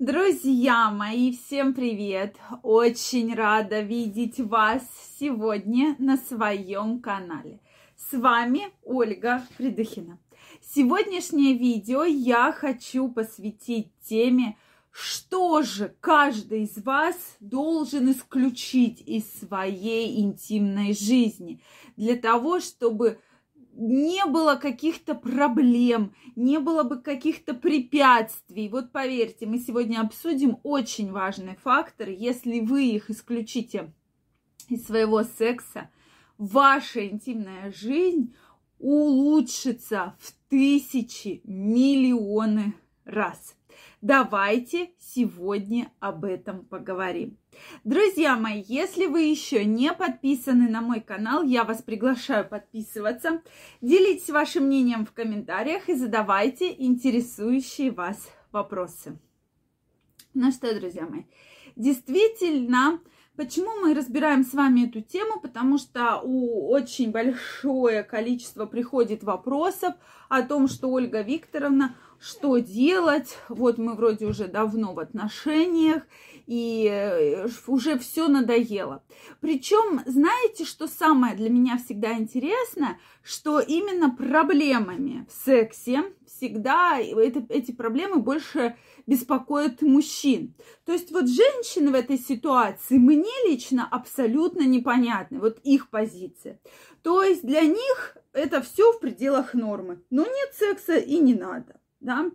Друзья мои, всем привет! Очень рада видеть вас сегодня на своем канале. С вами Ольга Придыхина. Сегодняшнее видео я хочу посвятить теме, что же каждый из вас должен исключить из своей интимной жизни для того, чтобы не было каких-то проблем, не было бы каких-то препятствий. Вот поверьте, мы сегодня обсудим очень важный фактор. Если вы их исключите из своего секса, ваша интимная жизнь улучшится в тысячи, миллионы раз. Давайте сегодня об этом поговорим. Друзья мои, если вы еще не подписаны на мой канал, я вас приглашаю подписываться. Делитесь вашим мнением в комментариях и задавайте интересующие вас вопросы. Ну что, друзья мои, действительно, Почему мы разбираем с вами эту тему? Потому что у очень большое количество приходит вопросов о том, что Ольга Викторовна, что делать? Вот мы вроде уже давно в отношениях, и э, уже все надоело. Причем, знаете, что самое для меня всегда интересно, что именно проблемами в сексе всегда это, эти проблемы больше беспокоят мужчин. То есть вот женщины в этой ситуации мне лично абсолютно непонятны, вот их позиция. То есть для них это все в пределах нормы. Но нет секса и не надо да.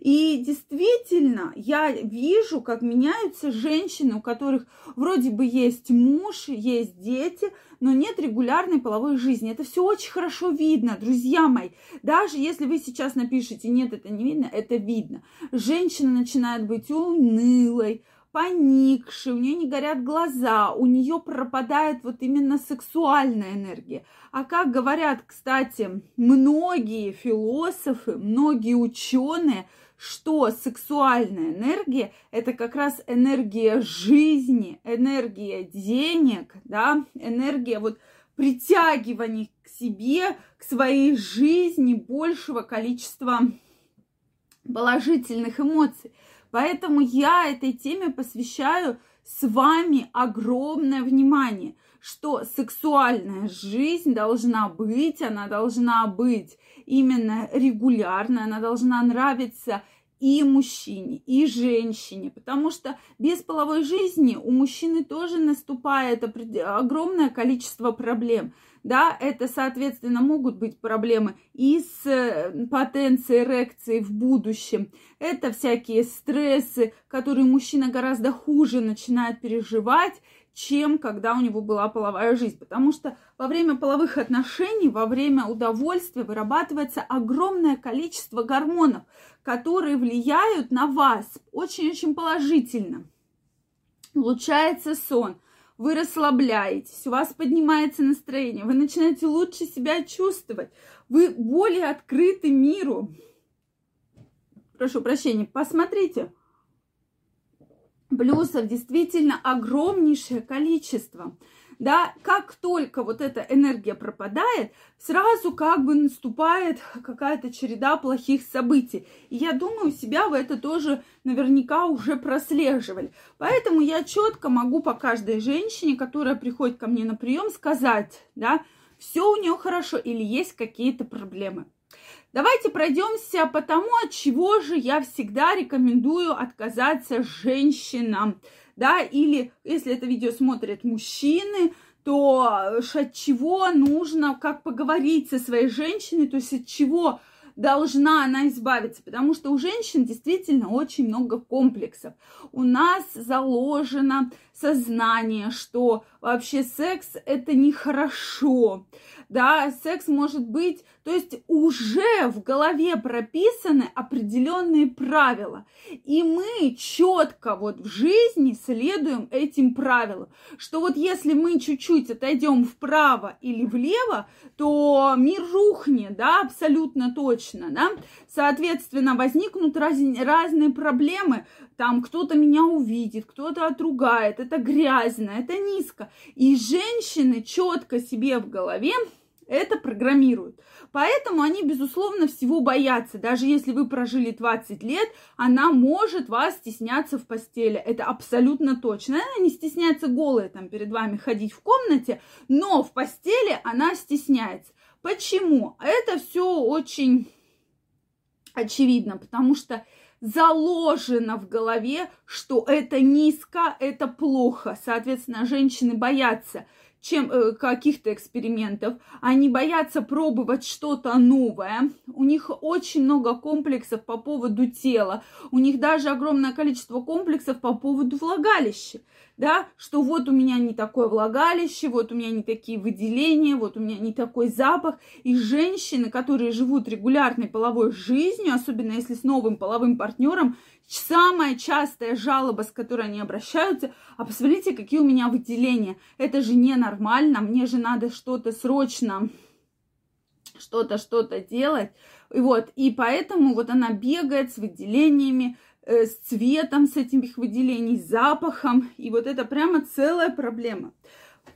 И действительно, я вижу, как меняются женщины, у которых вроде бы есть муж, есть дети, но нет регулярной половой жизни. Это все очень хорошо видно, друзья мои. Даже если вы сейчас напишите, нет, это не видно, это видно. Женщина начинает быть унылой, поникшей, у нее не горят глаза, у нее пропадает вот именно сексуальная энергия. А как говорят, кстати, многие философы, многие ученые, что сексуальная энергия – это как раз энергия жизни, энергия денег, да, энергия вот притягивания к себе, к своей жизни большего количества положительных эмоций. Поэтому я этой теме посвящаю с вами огромное внимание, что сексуальная жизнь должна быть, она должна быть именно регулярной, она должна нравиться и мужчине, и женщине, потому что без половой жизни у мужчины тоже наступает огромное количество проблем – да, это, соответственно, могут быть проблемы и с э, потенцией эрекции в будущем. Это всякие стрессы, которые мужчина гораздо хуже начинает переживать, чем когда у него была половая жизнь. Потому что во время половых отношений, во время удовольствия вырабатывается огромное количество гормонов, которые влияют на вас очень-очень положительно. Улучшается сон – вы расслабляетесь, у вас поднимается настроение, вы начинаете лучше себя чувствовать, вы более открыты миру. Прошу прощения, посмотрите. Плюсов действительно огромнейшее количество да, как только вот эта энергия пропадает, сразу как бы наступает какая-то череда плохих событий. И я думаю, себя вы это тоже наверняка уже прослеживали. Поэтому я четко могу по каждой женщине, которая приходит ко мне на прием, сказать, да, все у нее хорошо или есть какие-то проблемы. Давайте пройдемся по тому, от чего же я всегда рекомендую отказаться женщинам да, или если это видео смотрят мужчины, то от чего нужно, как поговорить со своей женщиной, то есть от чего должна она избавиться, потому что у женщин действительно очень много комплексов. У нас заложено сознание, что вообще секс это нехорошо, да, секс может быть, то есть уже в голове прописаны определенные правила, и мы четко вот в жизни следуем этим правилам, что вот если мы чуть-чуть отойдем вправо или влево, то мир рухнет, да, абсолютно точно, да, соответственно, возникнут раз, разные проблемы, там кто-то меня увидит, кто-то отругает, это грязно, это низко, и женщины четко себе в голове Это программируют. Поэтому они, безусловно, всего боятся. Даже если вы прожили 20 лет, она может вас стесняться в постели. Это абсолютно точно. Она не стесняется голая там перед вами ходить в комнате, но в постели она стесняется. Почему? Это все очень очевидно, потому что заложено в голове, что это низко, это плохо. Соответственно, женщины боятся чем э, каких-то экспериментов. Они боятся пробовать что-то новое. У них очень много комплексов по поводу тела. У них даже огромное количество комплексов по поводу влагалища. Да, что вот у меня не такое влагалище, вот у меня не такие выделения, вот у меня не такой запах. И женщины, которые живут регулярной половой жизнью, особенно если с новым половым партнером, Самая частая жалоба, с которой они обращаются, а посмотрите, какие у меня выделения. Это же ненормально, мне же надо что-то срочно, что-то, что-то делать. И вот, и поэтому вот она бегает с выделениями, с цветом, с этих выделений, с запахом. И вот это прямо целая проблема.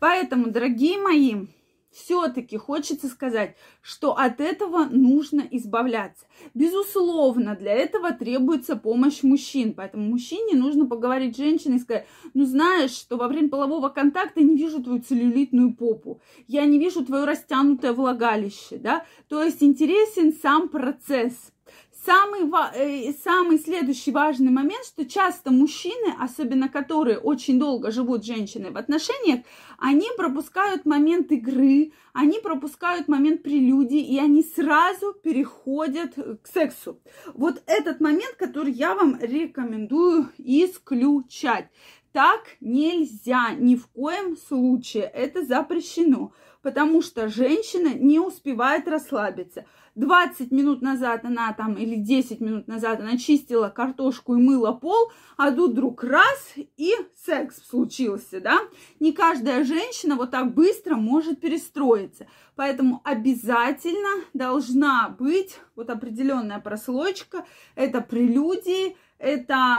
Поэтому, дорогие мои, все-таки хочется сказать, что от этого нужно избавляться. Безусловно, для этого требуется помощь мужчин, поэтому мужчине нужно поговорить с женщиной и сказать, ну знаешь, что во время полового контакта не вижу твою целлюлитную попу, я не вижу твое растянутое влагалище, да, то есть интересен сам процесс, Самый, э, самый следующий важный момент, что часто мужчины, особенно которые очень долго живут с женщиной в отношениях, они пропускают момент игры, они пропускают момент прелюдии, и они сразу переходят к сексу. Вот этот момент, который я вам рекомендую исключать. Так нельзя ни в коем случае, это запрещено, потому что женщина не успевает расслабиться. 20 минут назад она там, или 10 минут назад она чистила картошку и мыла пол, а тут вдруг раз и секс случился, да. Не каждая женщина вот так быстро может перестроиться. Поэтому обязательно должна быть вот определенная прослойка. Это прелюдии, это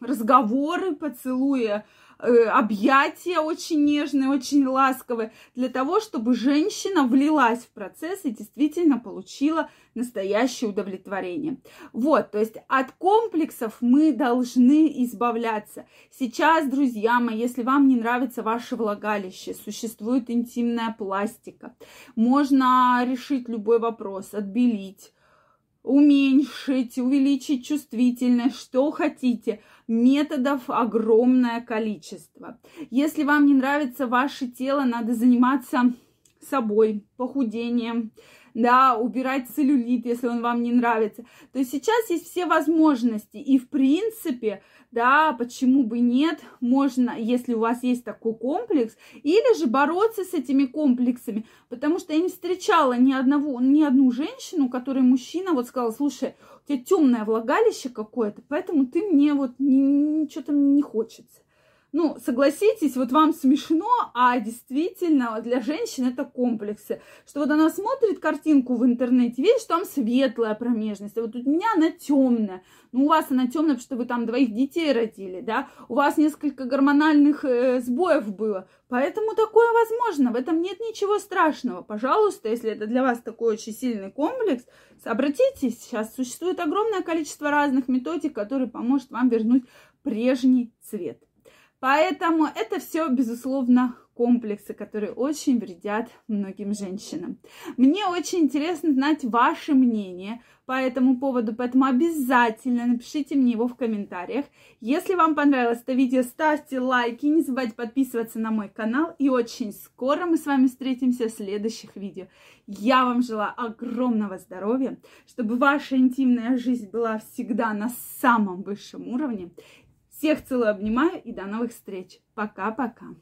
разговоры, поцелуи Э, объятия очень нежные, очень ласковые, для того, чтобы женщина влилась в процесс и действительно получила настоящее удовлетворение. Вот, то есть от комплексов мы должны избавляться. Сейчас, друзья мои, если вам не нравится ваше влагалище, существует интимная пластика, можно решить любой вопрос, отбелить, уменьшить, увеличить чувствительность, что хотите. Методов огромное количество. Если вам не нравится ваше тело, надо заниматься собой, похудением, да, убирать целлюлит, если он вам не нравится. То есть сейчас есть все возможности, и в принципе, да, почему бы нет, можно, если у вас есть такой комплекс, или же бороться с этими комплексами, потому что я не встречала ни одного, ни одну женщину, которой мужчина вот сказал, слушай, у тебя темное влагалище какое-то, поэтому ты мне вот что-то не хочется. Ну, согласитесь, вот вам смешно, а действительно для женщин это комплексы. Что вот она смотрит картинку в интернете, видит, что там светлая промежность, а вот у меня она темная. Ну, у вас она темная, потому что вы там двоих детей родили, да, у вас несколько гормональных э, сбоев было. Поэтому такое возможно, в этом нет ничего страшного. Пожалуйста, если это для вас такой очень сильный комплекс, обратитесь, сейчас существует огромное количество разных методик, которые поможет вам вернуть прежний цвет. Поэтому это все, безусловно, комплексы, которые очень вредят многим женщинам. Мне очень интересно знать ваше мнение по этому поводу, поэтому обязательно напишите мне его в комментариях. Если вам понравилось это видео, ставьте лайки, не забывайте подписываться на мой канал. И очень скоро мы с вами встретимся в следующих видео. Я вам желаю огромного здоровья, чтобы ваша интимная жизнь была всегда на самом высшем уровне. Всех целую, обнимаю и до новых встреч. Пока-пока.